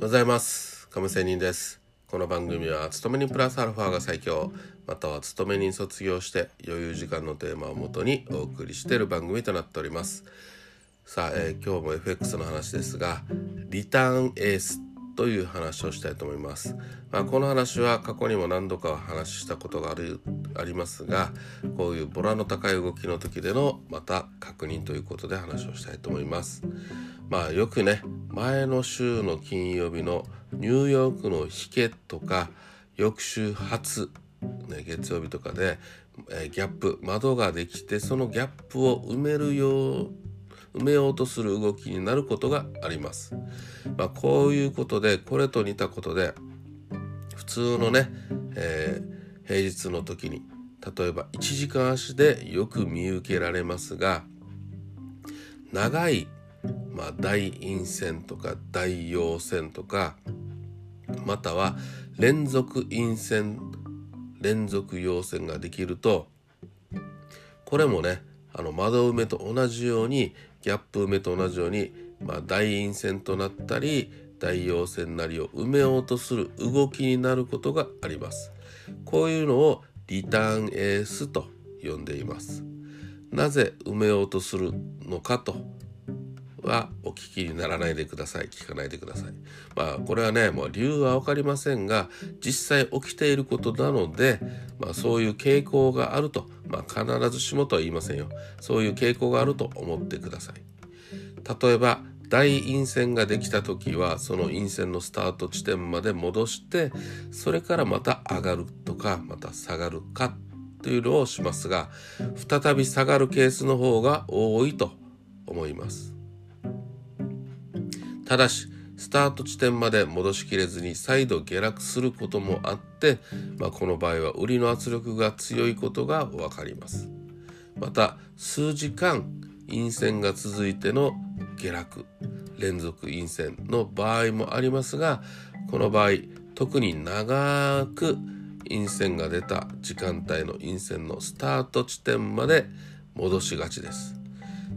ございます亀仙人ですこの番組は勤め人プラスアルファが最強または勤め人卒業して余裕時間のテーマをもとにお送りしている番組となっておりますさあ、えー、今日も FX の話ですがリターンエースという話をしたいと思います。まあ、この話は過去にも何度か話したことがあるありますがこういうボラの高い動きの時でのまた確認ということで話をしたいと思います。まあよくね前の週の金曜日のニューヨークの引けとか翌週初、ね、月曜日とかで、えー、ギャップ窓ができてそのギャップを埋めるよう埋めようとする動きになることがあります。まあ、こういうことでこれと似たことで普通のね、えー、平日の時に例えば1時間足でよく見受けられますが長い、まあ、大陰線とか大陽線とかまたは連続陰線連続陽線ができるとこれもねあの窓埋めと同じようにギャップ埋めと同じように、まあ、大陰線となったり大陽線なりを埋めようとする動きになることがあります。こういうのをリターンエースと呼んでいます。なぜ埋めようとするのかとはお聞きにならないでください。聞かないでください。まあこれはねもう理由は分かりませんが実際起きていることなので、まあ、そういう傾向があると、まあ、必ずしもとは言いませんよ。そういう傾向があると思ってください。例えば大陰線ができた時はその陰線のスタート地点まで戻してそれからまた上がるとかまた下がるかというのをしますが再び下がるケースの方が多いと思います。ただしスタート地点まで戻しきれずに再度下落することもあって、まあ、この場合は売りの圧力が強いことが分かります。また数時間陰線が続いての下落連続陰線の場合もありますがこの場合特に長く陰線が出た時間帯の陰線のスタート地点まで戻しがちです。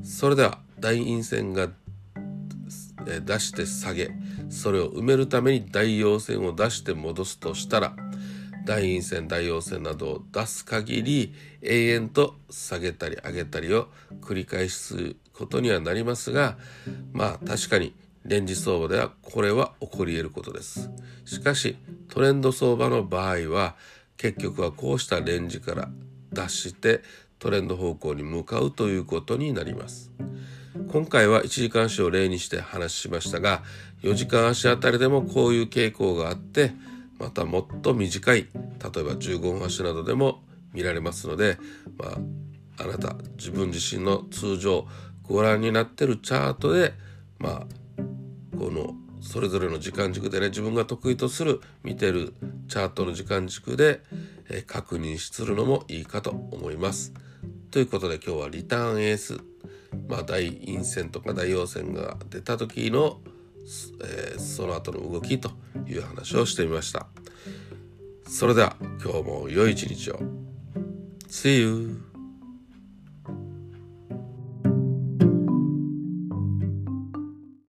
それでは大陰線が出して下げそれを埋めるために大陽線を出して戻すとしたら大陰線大陽線などを出す限り永遠と下げたり上げたりを繰り返すことにはなりますがまあ確かにレンジ相場ではこれは起こり得ることですしかしトレンド相場の場合は結局はこうしたレンジから脱してトレンド方向に向かうということになります。今回は1時間足を例にして話しましたが4時間足あたりでもこういう傾向があってまたもっと短い例えば15分足などでも見られますので、まあ、あなた自分自身の通常ご覧になってるチャートでまあこのそれぞれの時間軸でね自分が得意とする見てるチャートの時間軸で、え確認するのもいいかと思います。ということで今日はリターンエースまあ、大陰線とか大陽線が出た時の、えー、その後の動きという話をしてみましたそれでは今日も良い一日を See you!